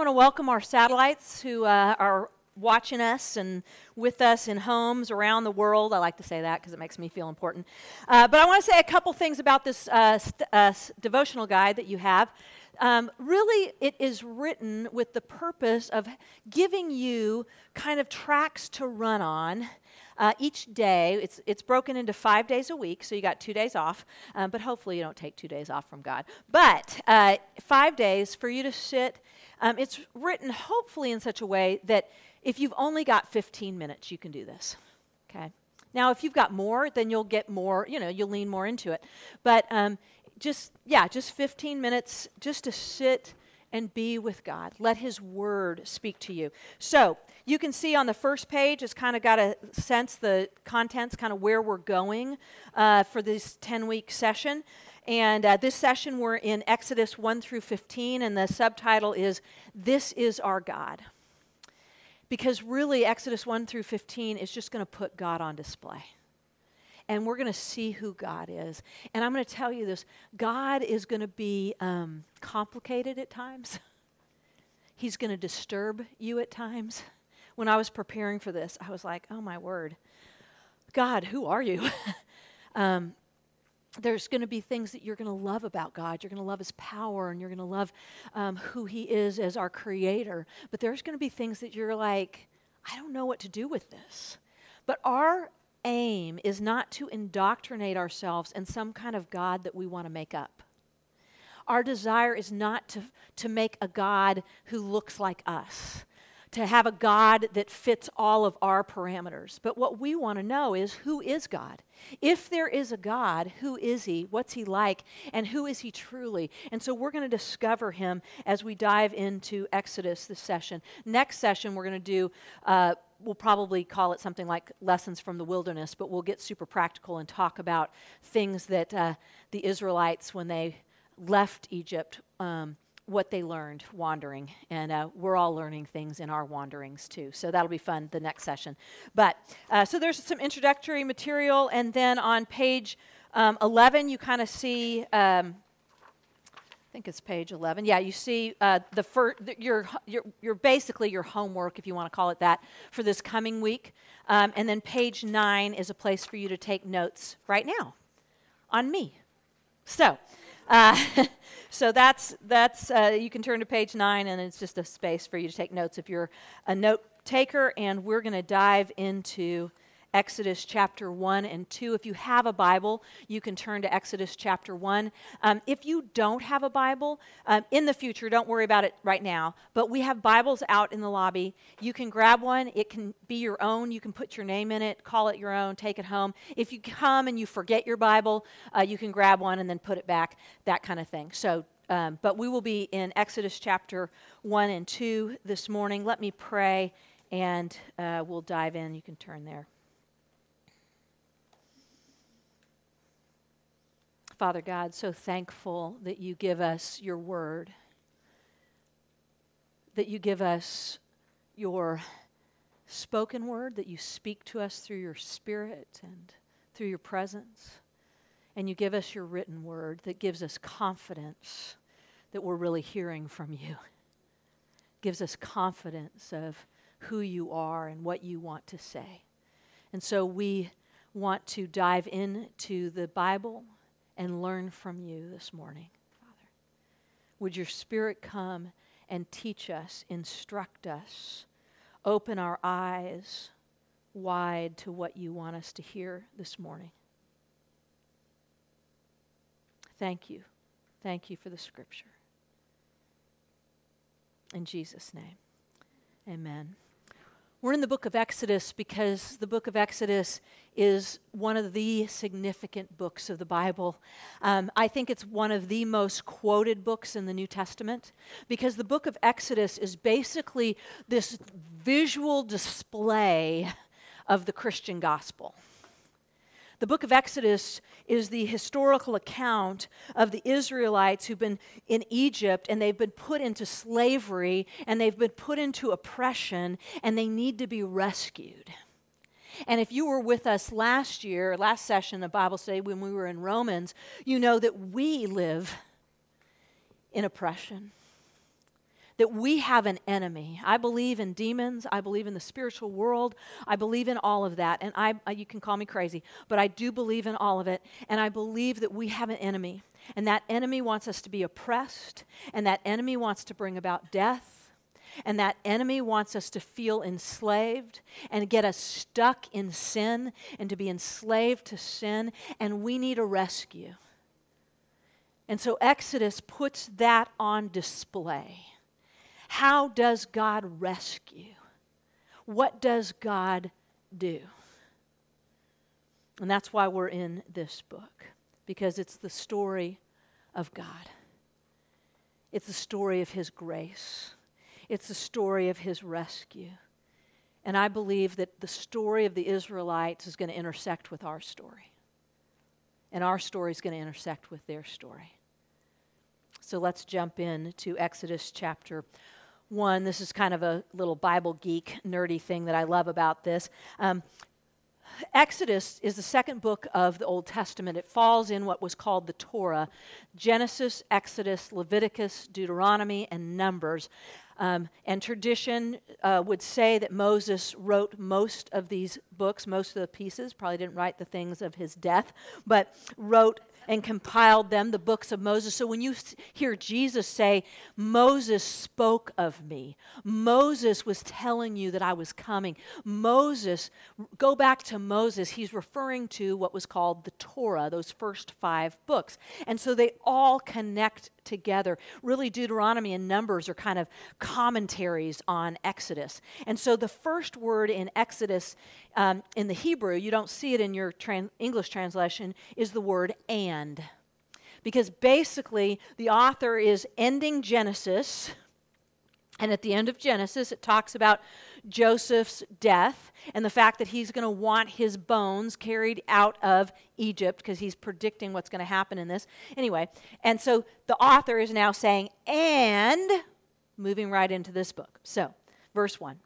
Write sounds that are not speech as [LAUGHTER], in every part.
want to welcome our satellites who uh, are watching us and with us in homes around the world. I like to say that because it makes me feel important. Uh, but I want to say a couple things about this uh, st- uh, devotional guide that you have. Um, really, it is written with the purpose of giving you kind of tracks to run on. Uh, each day, it's, it's broken into five days a week, so you got two days off, um, but hopefully you don't take two days off from God. But uh, five days for you to sit. Um, it's written hopefully in such a way that if you've only got 15 minutes, you can do this. Okay? Now, if you've got more, then you'll get more, you know, you'll lean more into it. But um, just, yeah, just 15 minutes just to sit and be with God. Let His Word speak to you. So, you can see on the first page, it's kind of got a sense the contents, kind of where we're going uh, for this 10 week session. And uh, this session, we're in Exodus 1 through 15, and the subtitle is This is Our God because really Exodus 1 through 15 is just going to put God on display. And we're going to see who God is. And I'm going to tell you this God is going to be um, complicated at times, [LAUGHS] He's going to disturb you at times. When I was preparing for this, I was like, oh my word, God, who are you? [LAUGHS] um, there's going to be things that you're going to love about God. You're going to love His power and you're going to love um, who He is as our Creator. But there's going to be things that you're like, I don't know what to do with this. But our aim is not to indoctrinate ourselves in some kind of God that we want to make up. Our desire is not to, to make a God who looks like us to have a God that fits all of our parameters. But what we want to know is who is God? If there is a God, who is he? What's he like? And who is he truly? And so we're going to discover him as we dive into Exodus this session. Next session, we're going to do. Uh, we'll probably call it something like lessons from the wilderness, but we'll get super practical and talk about things that uh, the Israelites, when they left Egypt, um, what they learned wandering. And uh, we're all learning things in our wanderings too. So that'll be fun the next session. But uh, so there's some introductory material. And then on page um, 11, you kind of see. Um, I think it's page 11. Yeah, you see uh, the, fir- the your, your, your basically your homework, if you want to call it that, for this coming week. Um, and then page 9 is a place for you to take notes right now on me. So, uh, [LAUGHS] so that's, that's uh, you can turn to page nine, and it's just a space for you to take notes if you're a note taker. And we're going to dive into Exodus chapter 1 and 2. If you have a Bible, you can turn to Exodus chapter 1. Um, if you don't have a Bible, um, in the future, don't worry about it right now, but we have Bibles out in the lobby. You can grab one, it can be your own. You can put your name in it, call it your own, take it home. If you come and you forget your Bible, uh, you can grab one and then put it back, that kind of thing. So um, but we will be in Exodus chapter 1 and 2 this morning. Let me pray and uh, we'll dive in. You can turn there. Father God, so thankful that you give us your word, that you give us your spoken word, that you speak to us through your spirit and through your presence. And you give us your written word that gives us confidence that we're really hearing from you. Gives us confidence of who you are and what you want to say. And so we want to dive into the Bible and learn from you this morning, Father. Would your Spirit come and teach us, instruct us, open our eyes wide to what you want us to hear this morning? Thank you. Thank you for the scripture. In Jesus' name, amen. We're in the book of Exodus because the book of Exodus is one of the significant books of the Bible. Um, I think it's one of the most quoted books in the New Testament because the book of Exodus is basically this visual display of the Christian gospel. The book of Exodus is the historical account of the Israelites who've been in Egypt and they've been put into slavery and they've been put into oppression and they need to be rescued. And if you were with us last year, last session of Bible study when we were in Romans, you know that we live in oppression that we have an enemy. I believe in demons. I believe in the spiritual world. I believe in all of that. And I, uh, you can call me crazy, but I do believe in all of it. And I believe that we have an enemy. And that enemy wants us to be oppressed. And that enemy wants to bring about death. And that enemy wants us to feel enslaved and get us stuck in sin and to be enslaved to sin. And we need a rescue. And so Exodus puts that on display. How does God rescue? What does God do? And that's why we're in this book, because it's the story of God. It's the story of His grace. It's the story of His rescue. And I believe that the story of the Israelites is going to intersect with our story. And our story is going to intersect with their story. So let's jump in to Exodus chapter 1. This is kind of a little Bible geek, nerdy thing that I love about this. Um, Exodus is the second book of the Old Testament. It falls in what was called the Torah Genesis, Exodus, Leviticus, Deuteronomy, and Numbers. Um, and tradition uh, would say that Moses wrote most of these books, most of the pieces, probably didn't write the things of his death, but wrote and compiled them, the books of Moses. So when you hear Jesus say, Moses spoke of me, Moses was telling you that I was coming, Moses, go back to Moses, he's referring to what was called the Torah, those first five books. And so they all connect together. Really, Deuteronomy and Numbers are kind of commentaries on Exodus. And so the first word in Exodus um, in the Hebrew, you don't see it in your English translation, is the word and. Because basically, the author is ending Genesis. And at the end of Genesis, it talks about Joseph's death and the fact that he's going to want his bones carried out of Egypt because he's predicting what's going to happen in this. Anyway, and so the author is now saying, and moving right into this book. So, verse 1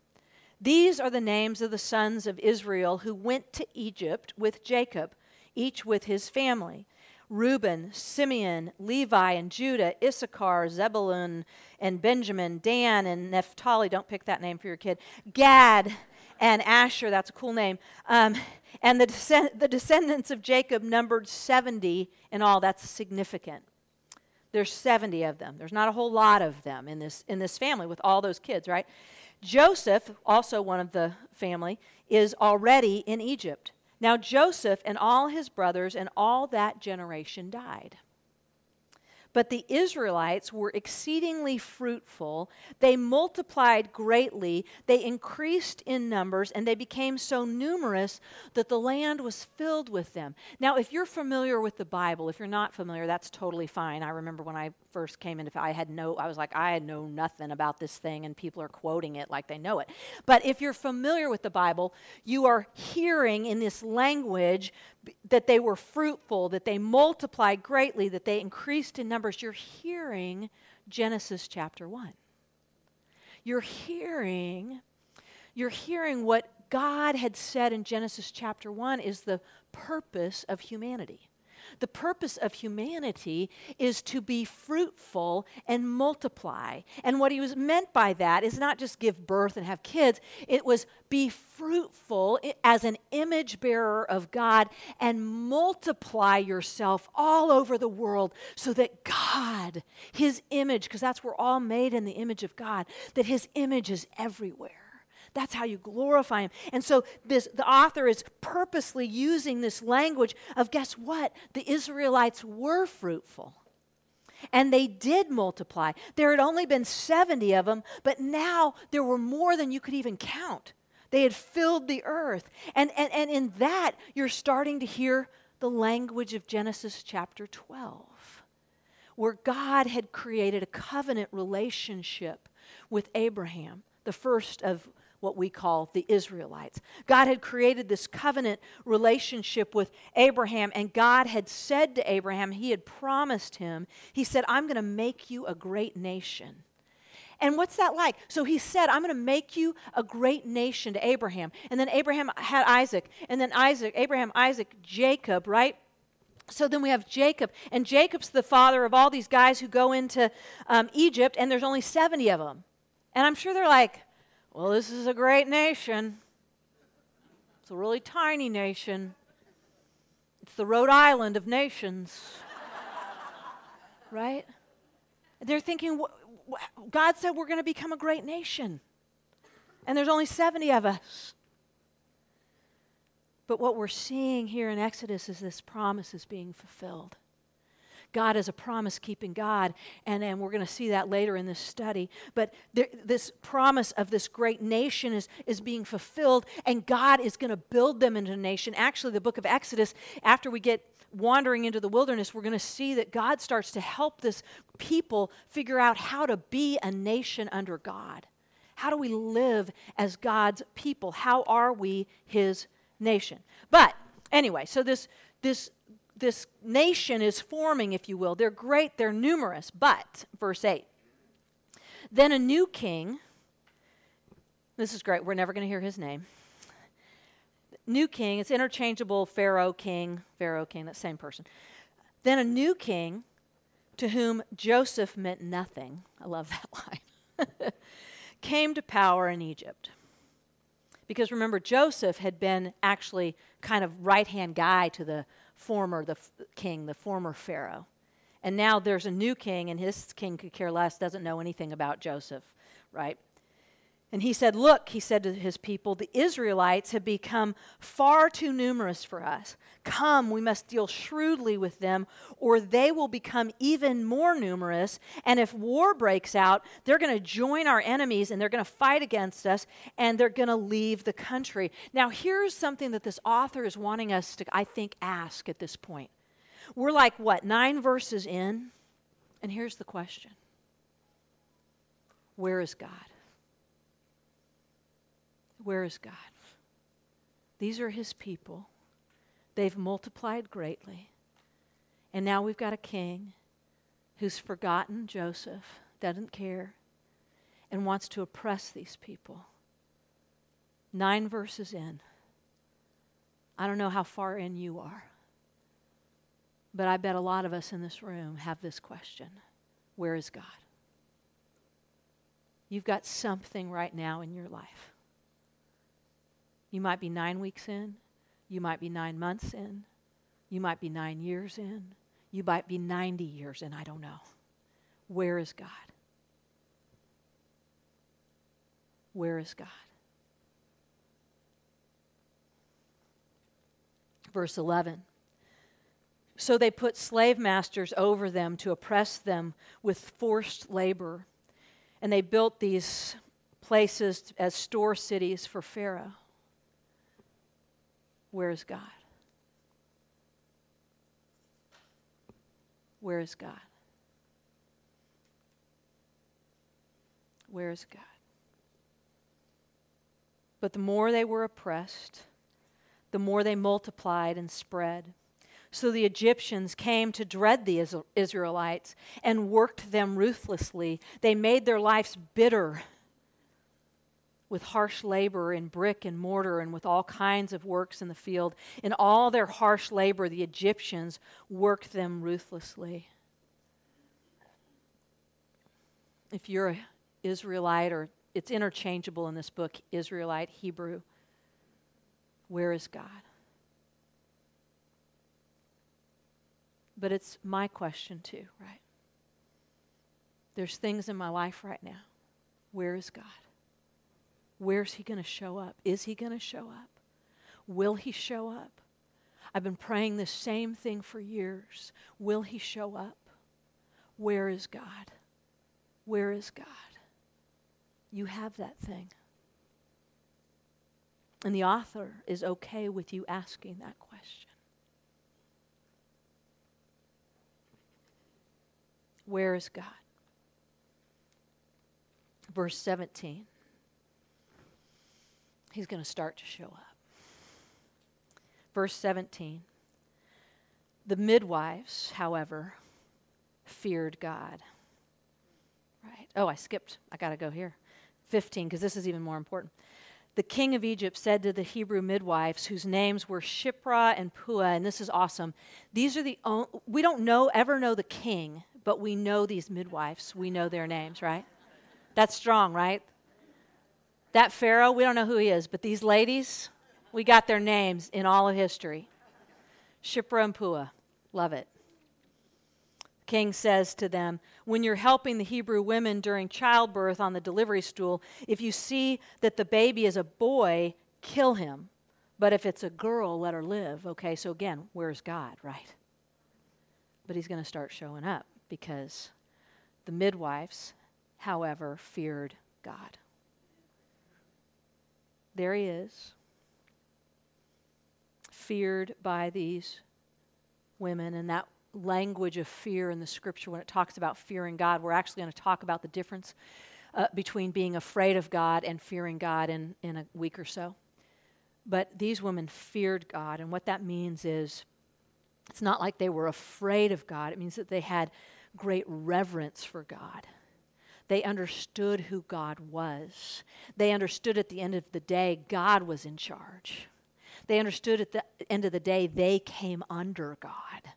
these are the names of the sons of Israel who went to Egypt with Jacob, each with his family Reuben, Simeon, Levi, and Judah, Issachar, Zebulun, and Benjamin, Dan, and Naphtali. Don't pick that name for your kid. Gad and Asher. That's a cool name. Um, and the, descend- the descendants of Jacob numbered 70 in all. That's significant. There's 70 of them. There's not a whole lot of them in this, in this family with all those kids, right? Joseph, also one of the family, is already in Egypt. Now, Joseph and all his brothers and all that generation died. But the Israelites were exceedingly fruitful. They multiplied greatly. They increased in numbers, and they became so numerous that the land was filled with them. Now, if you're familiar with the Bible, if you're not familiar, that's totally fine. I remember when I first came into I had no I was like I know nothing about this thing and people are quoting it like they know it. But if you're familiar with the Bible, you are hearing in this language that they were fruitful, that they multiplied greatly, that they increased in numbers. You're hearing Genesis chapter 1. You're hearing you're hearing what God had said in Genesis chapter 1 is the purpose of humanity. The purpose of humanity is to be fruitful and multiply. And what he was meant by that is not just give birth and have kids, it was be fruitful as an image bearer of God and multiply yourself all over the world so that God, his image, because that's we're all made in the image of God, that his image is everywhere. That's how you glorify him. And so this the author is purposely using this language of guess what? The Israelites were fruitful. And they did multiply. There had only been 70 of them, but now there were more than you could even count. They had filled the earth. And, and, and in that, you're starting to hear the language of Genesis chapter 12, where God had created a covenant relationship with Abraham, the first of what we call the Israelites. God had created this covenant relationship with Abraham, and God had said to Abraham, He had promised him, He said, I'm going to make you a great nation. And what's that like? So he said, I'm going to make you a great nation to Abraham. And then Abraham had Isaac. And then Isaac, Abraham, Isaac, Jacob, right? So then we have Jacob, and Jacob's the father of all these guys who go into um, Egypt, and there's only 70 of them. And I'm sure they're like, well, this is a great nation. It's a really tiny nation. It's the Rhode Island of nations. [LAUGHS] right? They're thinking, God said we're going to become a great nation. And there's only 70 of us. But what we're seeing here in Exodus is this promise is being fulfilled. God is a promise keeping God, and, and we're going to see that later in this study. But there, this promise of this great nation is, is being fulfilled, and God is going to build them into a nation. Actually, the book of Exodus, after we get wandering into the wilderness, we're going to see that God starts to help this people figure out how to be a nation under God. How do we live as God's people? How are we His nation. But anyway, so this, this, this nation is forming, if you will. They're great, they're numerous, but, verse 8, then a new king, this is great, we're never going to hear his name. New king, it's interchangeable Pharaoh king, Pharaoh king, that same person. Then a new king to whom Joseph meant nothing, I love that [LAUGHS] line, came to power in Egypt. Because remember, Joseph had been actually kind of right hand guy to the former the king, the former Pharaoh. And now there's a new king, and his king could care less, doesn't know anything about Joseph, right? And he said, Look, he said to his people, the Israelites have become far too numerous for us. Come, we must deal shrewdly with them, or they will become even more numerous. And if war breaks out, they're going to join our enemies and they're going to fight against us and they're going to leave the country. Now, here's something that this author is wanting us to, I think, ask at this point. We're like, what, nine verses in? And here's the question Where is God? Where is God? These are his people. They've multiplied greatly. And now we've got a king who's forgotten Joseph, doesn't care, and wants to oppress these people. Nine verses in. I don't know how far in you are, but I bet a lot of us in this room have this question Where is God? You've got something right now in your life you might be nine weeks in. You might be nine months in. You might be nine years in. You might be 90 years in. I don't know. Where is God? Where is God? Verse 11. So they put slave masters over them to oppress them with forced labor. And they built these places as store cities for Pharaoh. Where is God? Where is God? Where is God? But the more they were oppressed, the more they multiplied and spread. So the Egyptians came to dread the Israelites and worked them ruthlessly. They made their lives bitter with harsh labor in brick and mortar and with all kinds of works in the field. In all their harsh labor, the Egyptians worked them ruthlessly. If you're an Israelite, or it's interchangeable in this book Israelite, Hebrew, where is God? But it's my question too, right? There's things in my life right now. Where is God? Where's he going to show up? Is he going to show up? Will he show up? I've been praying the same thing for years. Will he show up? Where is God? Where is God? You have that thing. And the author is okay with you asking that question. Where is God? Verse 17 he's going to start to show up. Verse 17 The midwives, however, feared God. Right? Oh, I skipped. I got to go here. 15, because this is even more important. the king of Egypt said to the Hebrew midwives, whose names were Shiphrah and Puah, and this is awesome. These are the only, we don't know ever know the king, but we know these midwives. We know their names, right? That's strong, right? That Pharaoh, we don't know who he is, but these ladies, we got their names in all of history. Shiphrah and Puah, love it. King says to them, When you're helping the Hebrew women during childbirth on the delivery stool, if you see that the baby is a boy, kill him. But if it's a girl, let her live. Okay, so again, where's God, right? But he's going to start showing up because the midwives, however, feared God. There he is, feared by these women, and that language of fear in the scripture when it talks about fearing God. We're actually going to talk about the difference uh, between being afraid of God and fearing God in, in a week or so. But these women feared God, and what that means is it's not like they were afraid of God, it means that they had great reverence for God. They understood who God was. They understood at the end of the day, God was in charge. They understood at the end of the day, they came under God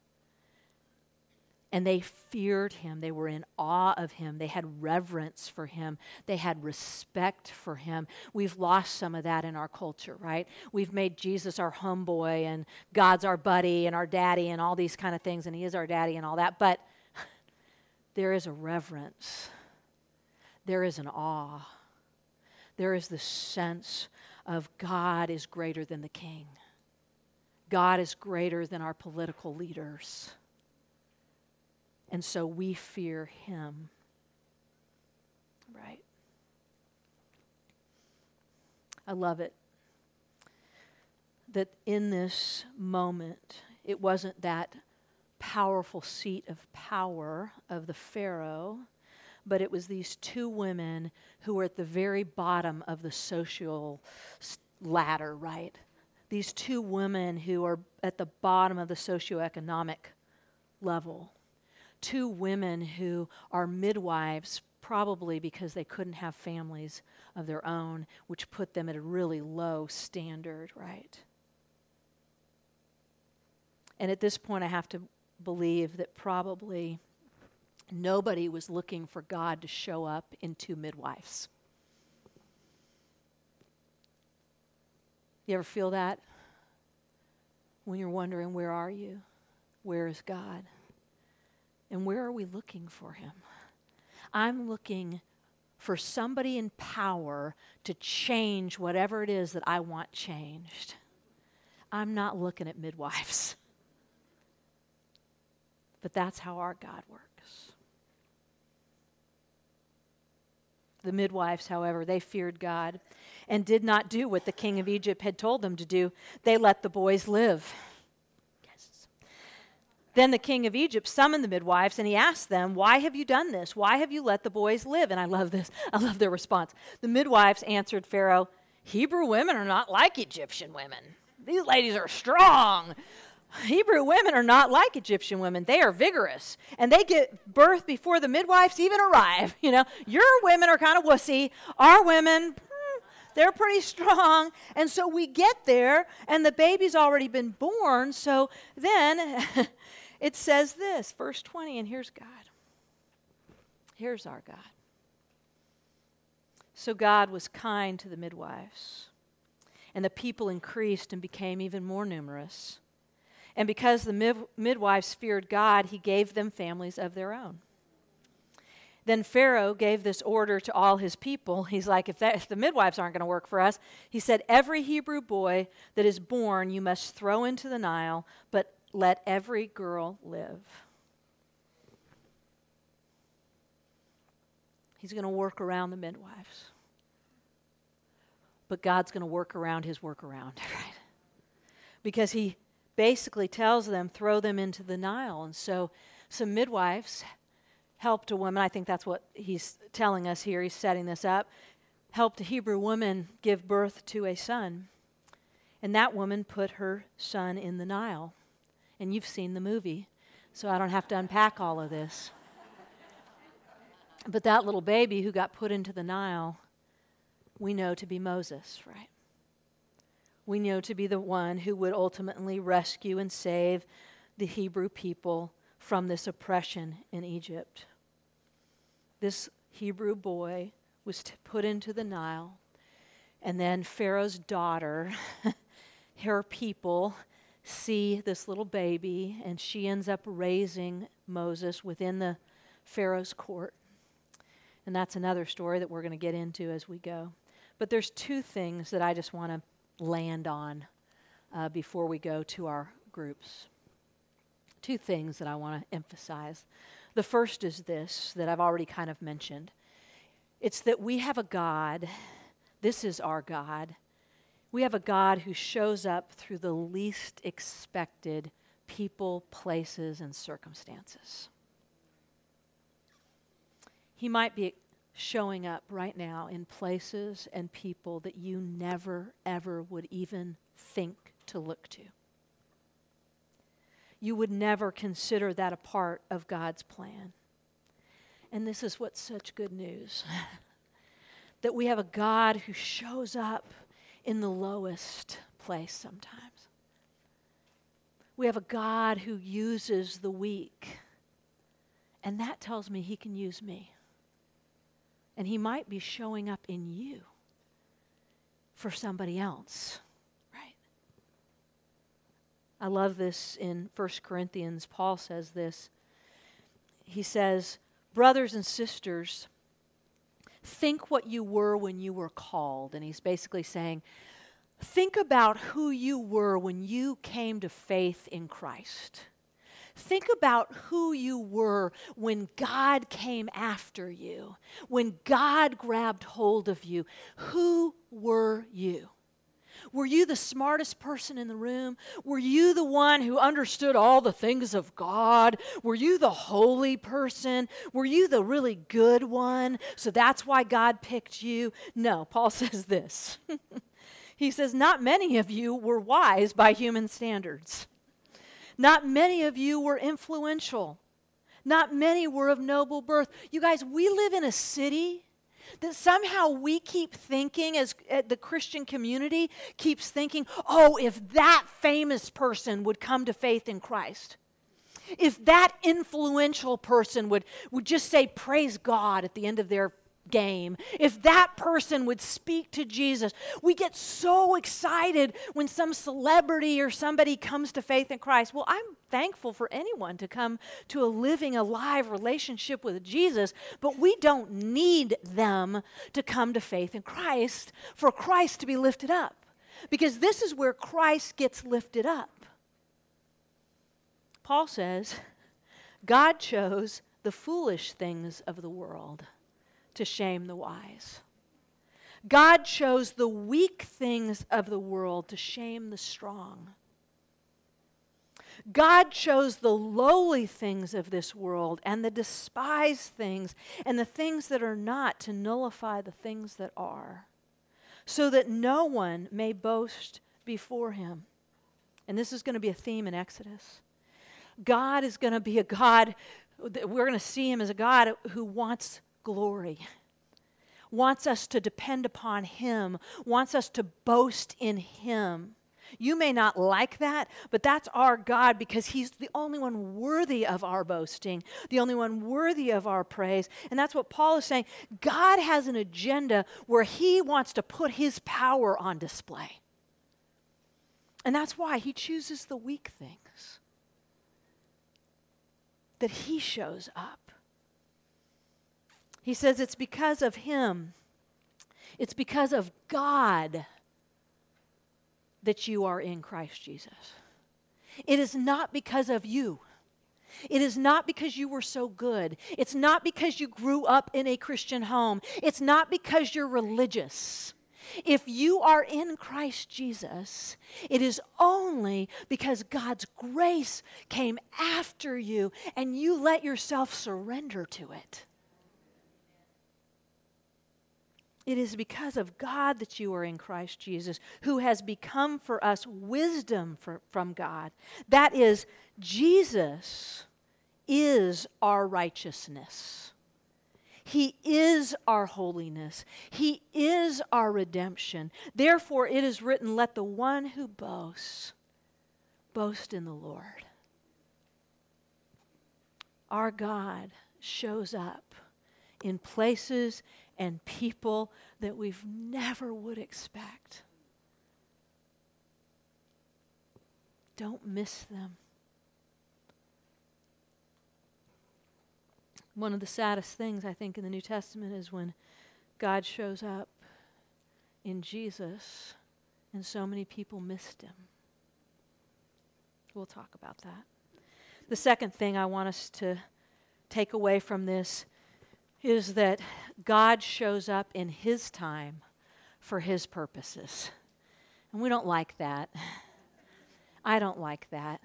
and they feared him. They were in awe of him. They had reverence for him. They had respect for him. We've lost some of that in our culture, right? We've made Jesus our homeboy and God's our buddy and our daddy and all these kind of things, and he is our daddy and all that. But [LAUGHS] there is a reverence, there is an awe, there is the sense of God is greater than the king, God is greater than our political leaders. And so we fear him. Right? I love it that in this moment, it wasn't that powerful seat of power of the Pharaoh, but it was these two women who were at the very bottom of the social ladder, right? These two women who are at the bottom of the socioeconomic level two women who are midwives, probably because they couldn't have families of their own, which put them at a really low standard, right? And at this point, I have to believe that probably nobody was looking for God to show up in two midwives. You ever feel that? When you're wondering, where are you? Where is God? And where are we looking for him? I'm looking for somebody in power to change whatever it is that I want changed. I'm not looking at midwives. [LAUGHS] But that's how our God works. The midwives, however, they feared God and did not do what the king of Egypt had told them to do. They let the boys live. Then the king of Egypt summoned the midwives and he asked them, Why have you done this? Why have you let the boys live? And I love this. [LAUGHS] I love their response. The midwives answered Pharaoh, Hebrew women are not like Egyptian women. These ladies are strong. Hebrew women are not like Egyptian women. They are vigorous and they get birth before the midwives even arrive. [LAUGHS] You know, your women are kind of wussy. Our women, hmm, they're pretty strong. And so we get there and the baby's already been born. So then [LAUGHS] It says this, verse 20, and here's God. Here's our God. So God was kind to the midwives, and the people increased and became even more numerous. And because the mid- midwives feared God, he gave them families of their own. Then Pharaoh gave this order to all his people. He's like, if, that, if the midwives aren't going to work for us, he said, Every Hebrew boy that is born you must throw into the Nile, but let every girl live. He's going to work around the midwives. But God's going to work around his workaround, [LAUGHS] right? Because he basically tells them, throw them into the Nile. And so some midwives helped a woman. I think that's what he's telling us here. He's setting this up. Helped a Hebrew woman give birth to a son. And that woman put her son in the Nile and you've seen the movie, so I don't have to unpack all of this. But that little baby who got put into the Nile, we know to be Moses, right? We know to be the one who would ultimately rescue and save the Hebrew people from this oppression in Egypt. This Hebrew boy was put into the Nile, and then Pharaoh's daughter, [LAUGHS] her people, see this little baby, and she ends up raising Moses within the Pharaoh's court. And that's another story that we're going to get into as we go. But there's two things that I just want to land on uh, before we go to our groups. Two things that I want to emphasize. The first is this that I've already kind of mentioned it's that we have a God, this is our God. We have a God who shows up through the least expected people, places, and circumstances. He might be showing up right now in places and people that you never, ever would even think to look to. You would never consider that a part of God's plan. And this is what's such good news [LAUGHS] that we have a God who shows up in the lowest place sometimes. We have a God who uses the weak. And that tells me he can use me. And he might be showing up in you for somebody else, right? I love this in 1 Corinthians. Paul says this. He says, Brothers and sisters, think what you were when you were called. And he's basically saying, think about who you were when you came to faith in Christ. Think about who you were when God came after you, when God grabbed hold of you. Who were you? Were you the smartest person in the room? Were you the one who understood all the things of God? Were you the holy person? Were you the really good one? So that's why God picked you? No, Paul [LAUGHS] says this. [LAUGHS] he says, Not many of you were wise by human standards. Not many of you were influential. Not many were of noble birth. You guys, we live in a city that somehow we keep thinking, as the Christian community keeps thinking, oh, if that famous person would come to faith in Christ, if that influential person would, would just say, praise God at the end of their game, if that person would speak to Jesus, we get so excited when some celebrity or somebody comes to faith in Christ. Well, I'm thankful for anyone to come to a living, alive relationship with Jesus, but we don't need them to come to faith in Christ for Christ to be lifted up. Because this is where Christ gets lifted up. Paul says, God chose the foolish things of the world to shame the wise. God chose the weak things of the world to shame the strong. God chose the lowly things of this world and the despised things and the things that are not to nullify the things that are, so that no one may boast before him. And this is going to be a theme in Exodus. God is going to be a God, we're going to see him as a God who wants glory, wants us to depend upon Him, wants us to boast in Him. You may not like that, but that's our God because He's the only one worthy of our boasting, the only one worthy of our praise. And that's what Paul is saying. God has an agenda where He wants to put His power on display. And that's why He chooses the weak things, that He shows up. He says it's because of Him, it's because of God that you are in Christ Jesus. It is not because of you. It is not because you were so good. It's not because you grew up in a Christian home. It's not because you're religious. If you are in Christ Jesus, it is only because God's grace came after you and you let yourself surrender to it. It is because of God that you are in Christ Jesus, who has become for us wisdom for, from God. That is, Jesus is our righteousness. He is our holiness. He is our redemption. Therefore, it is written, Let the one who boasts boast in the Lord. Our God shows up in places and people that we've never would expect. Don't miss them. One of the saddest things, I think, in the New Testament is when God shows up in Jesus and so many people missed him. We'll talk about that. The second thing I want us to take away from this is that God shows up in His time for His purposes. And we don't like that. I don't like that.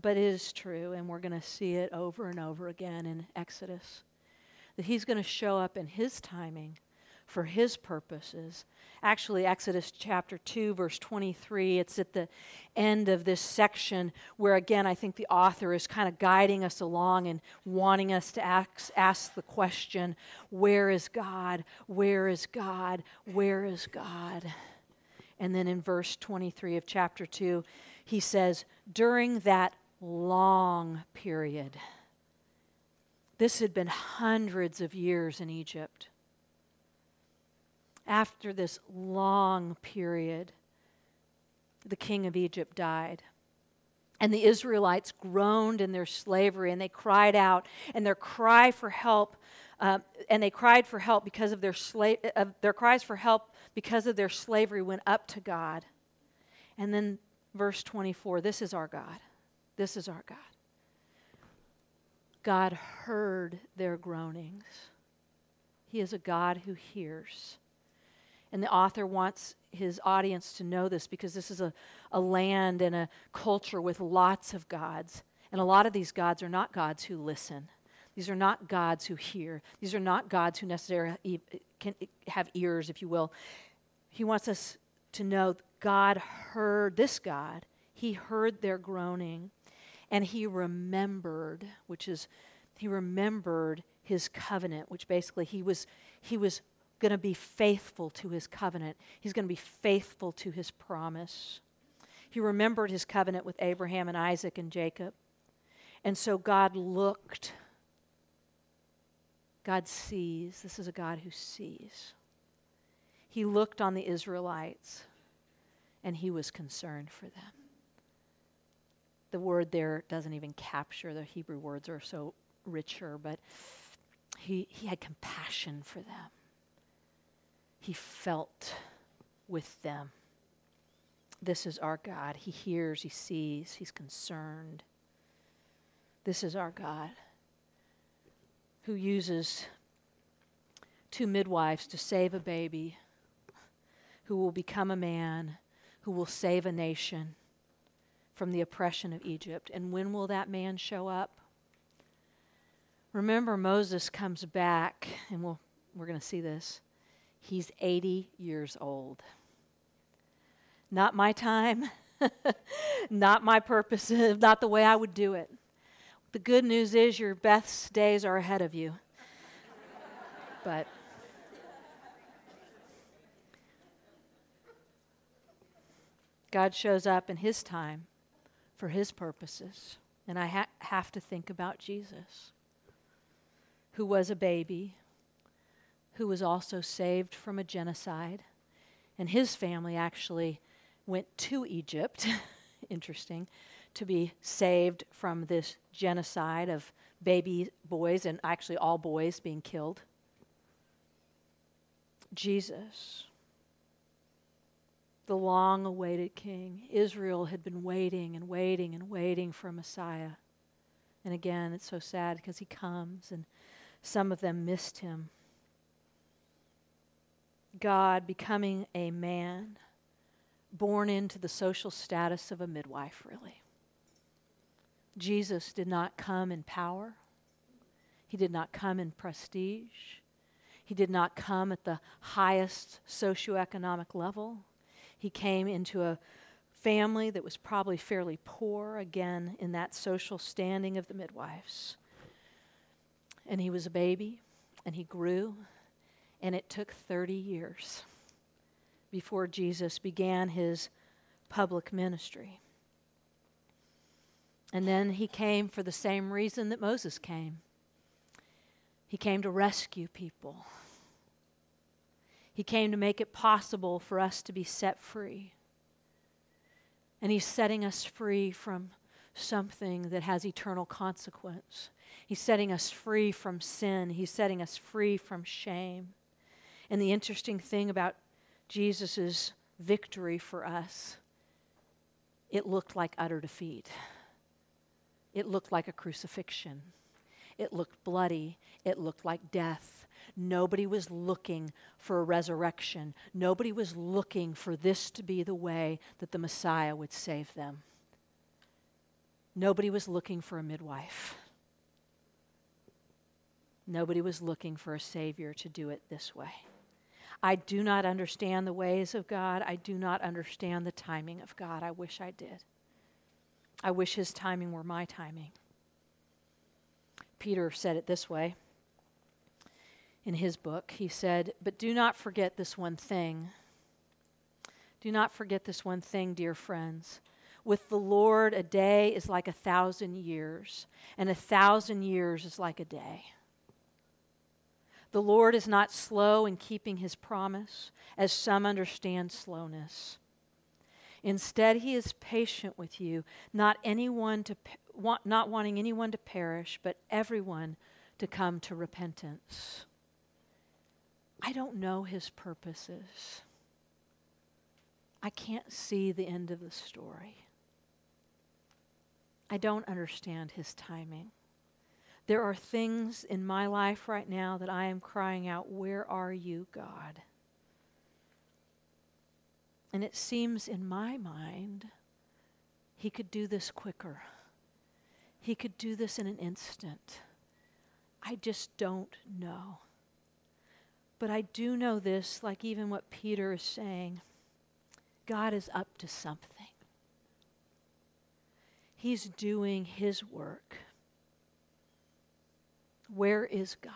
But it is true, and we're going to see it over and over again in Exodus that He's going to show up in His timing for His purposes. Actually, Exodus chapter 2, verse 23, it's at the end of this section where, again, I think the author is kind of guiding us along and wanting us to ask, ask the question where is God? Where is God? Where is God? And then in verse 23 of chapter 2, he says, During that long period. This had been hundreds of years in Egypt. After this long period, the king of Egypt died. And the Israelites groaned in their slavery and they cried out, and their cry for help, uh, and they cried for help because of their, sla- uh, their cries for help because of their slavery went up to God. And then verse 24 this is our God. This is our God. God heard their groanings. He is a God who hears. And the author wants his audience to know this because this is a, a land and a culture with lots of gods. And a lot of these gods are not gods who listen. These are not gods who hear. These are not gods who necessarily can have ears, if you will. He wants us to know God heard this God. He heard their groaning and he remembered, which is, he remembered his covenant, which basically he was, he was going to be faithful to his covenant. He's going to be faithful to his promise. He remembered his covenant with Abraham and Isaac and Jacob. And so God looked. God sees. This is a God who sees. He looked on the Israelites and he was concerned for them the word there doesn't even capture the Hebrew words are so richer, but he, he had compassion for them. He felt with them. This is our God. He hears, he sees, he's concerned. This is our God who uses two midwives to save a baby, who will become a man, who will save a nation from the oppression of Egypt. And when will that man show up? Remember, Moses comes back, and we'll, we're going to see this. He's 80 years old. Not my time, [LAUGHS] not my purpose, [LAUGHS] not the way I would do it. The good news is your best days are ahead of you. but. God shows up in His time for his purposes. And I ha- have to think about Jesus, who was a baby, who was also saved from a genocide. And his family actually went to Egypt, [LAUGHS] interesting, to be saved from this genocide of baby boys and actually all boys being killed. Jesus the long awaited king. Israel had been waiting and waiting and waiting for a Messiah. And again, it's so sad because he comes and some of them missed him. God becoming a man, born into the social status of a midwife, really. Jesus did not come in power, he did not come in prestige, he did not come at the highest socioeconomic level. He came into a family that was probably fairly poor, again, in that social standing of the midwives. And he was a baby, and he grew, and it took 30 years before Jesus began his public ministry. And then he came for the same reason that Moses came he came to rescue people, he came to make it possible for us to be set free. And he's setting us free from something that has eternal consequence. He's setting us free from sin. He's setting us free from shame. And the interesting thing about Jesus' victory for us, it looked like utter defeat. It looked like a crucifixion. It looked bloody. It looked like death. Nobody was looking for a resurrection. Nobody was looking for this to be the way that the Messiah would save them. Nobody was looking for a midwife. Nobody was looking for a Savior to do it this way. I do not understand the ways of God. I do not understand the timing of God. I wish I did. I wish His timing were my timing. Peter said it this way in his book. He said, But do not forget this one thing. Do not forget this one thing, dear friends. With the Lord, a day is like a thousand years, and a thousand years is like a day. The Lord is not slow in keeping his promise, as some understand slowness. Instead, he is patient with you, not anyone to not wanting anyone to perish, but everyone to come to repentance. I don't know his purposes. I can't see the end of the story. I don't understand his timing. There are things in my life right now that I am crying out, Where are you, God? And it seems in my mind, he could do this quicker. He could do this in an instant. I just don't know. But I do know this, like even what Peter is saying God is up to something. He's doing his work. Where is God?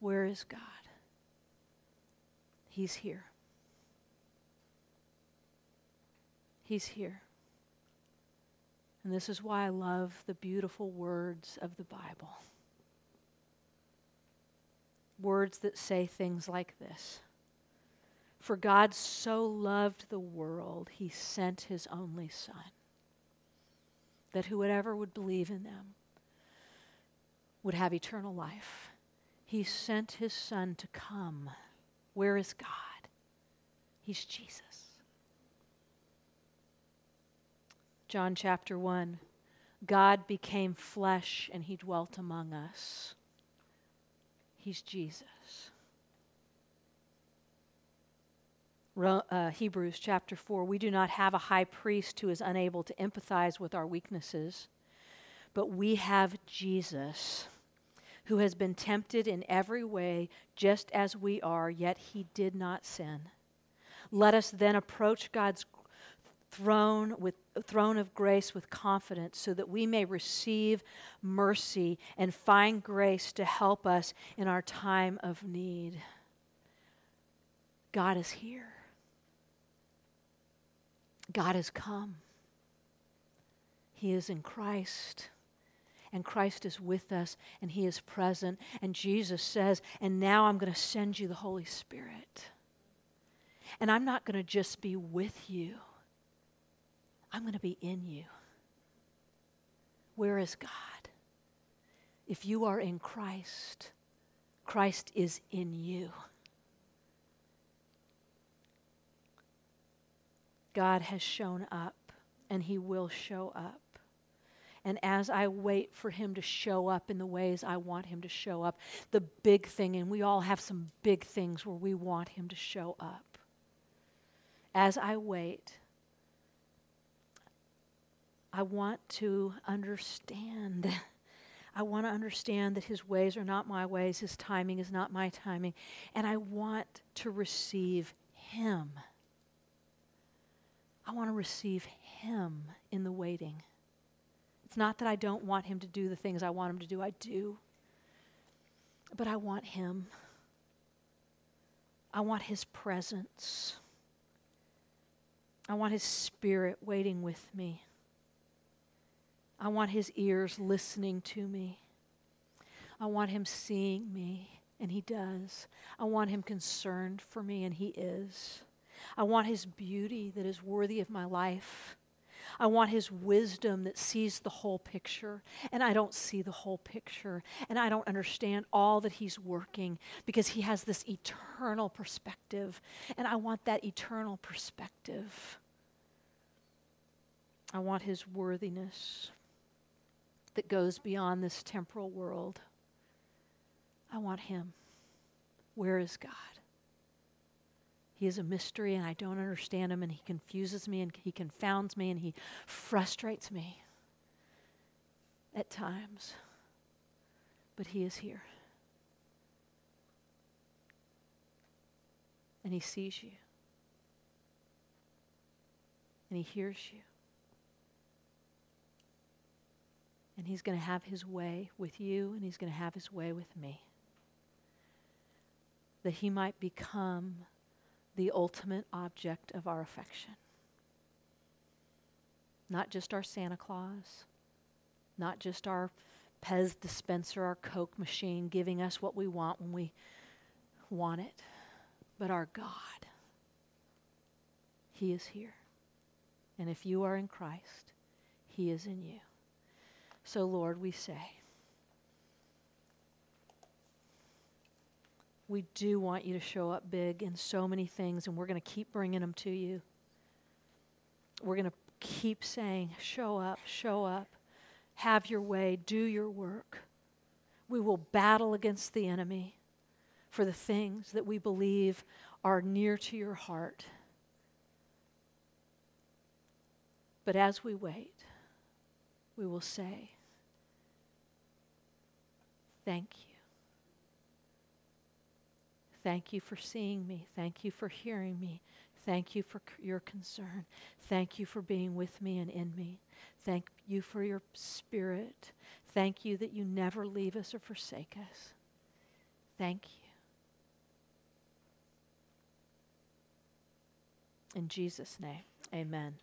Where is God? He's here. He's here. And this is why I love the beautiful words of the Bible. Words that say things like this For God so loved the world, he sent his only Son, that whoever would believe in them would have eternal life. He sent his Son to come. Where is God? He's Jesus. John chapter 1 God became flesh and he dwelt among us. He's Jesus. Uh, Hebrews chapter 4 We do not have a high priest who is unable to empathize with our weaknesses, but we have Jesus who has been tempted in every way, just as we are, yet he did not sin. Let us then approach God's throne with throne of grace with confidence so that we may receive mercy and find grace to help us in our time of need. God is here. God has come. He is in Christ and Christ is with us and He is present. And Jesus says, And now I'm going to send you the Holy Spirit. And I'm not going to just be with you, I'm going to be in you. Where is God? If you are in Christ, Christ is in you. God has shown up and He will show up. And as I wait for him to show up in the ways I want him to show up, the big thing, and we all have some big things where we want him to show up. As I wait, I want to understand. [LAUGHS] I want to understand that his ways are not my ways, his timing is not my timing, and I want to receive him. I want to receive him in the waiting. It's not that I don't want him to do the things I want him to do, I do. But I want him. I want his presence. I want his spirit waiting with me. I want his ears listening to me. I want him seeing me, and he does. I want him concerned for me, and he is. I want his beauty that is worthy of my life. I want his wisdom that sees the whole picture. And I don't see the whole picture. And I don't understand all that he's working because he has this eternal perspective. And I want that eternal perspective. I want his worthiness that goes beyond this temporal world. I want him. Where is God? He is a mystery and I don't understand him and he confuses me and he confounds me and he frustrates me at times. But he is here. And he sees you. And he hears you. And he's going to have his way with you and he's going to have his way with me. That he might become the ultimate object of our affection. Not just our Santa Claus, not just our Pez dispenser, our Coke machine giving us what we want when we want it, but our God. He is here. And if you are in Christ, He is in you. So, Lord, we say, we do want you to show up big in so many things, and we're going to keep bringing them to you. We're going to keep saying, Show up, show up, have your way, do your work. We will battle against the enemy for the things that we believe are near to your heart. But as we wait, we will say, Thank you. Thank you for seeing me. Thank you for hearing me. Thank you for c- your concern. Thank you for being with me and in me. Thank you for your spirit. Thank you that you never leave us or forsake us. Thank you. In Jesus' name, amen.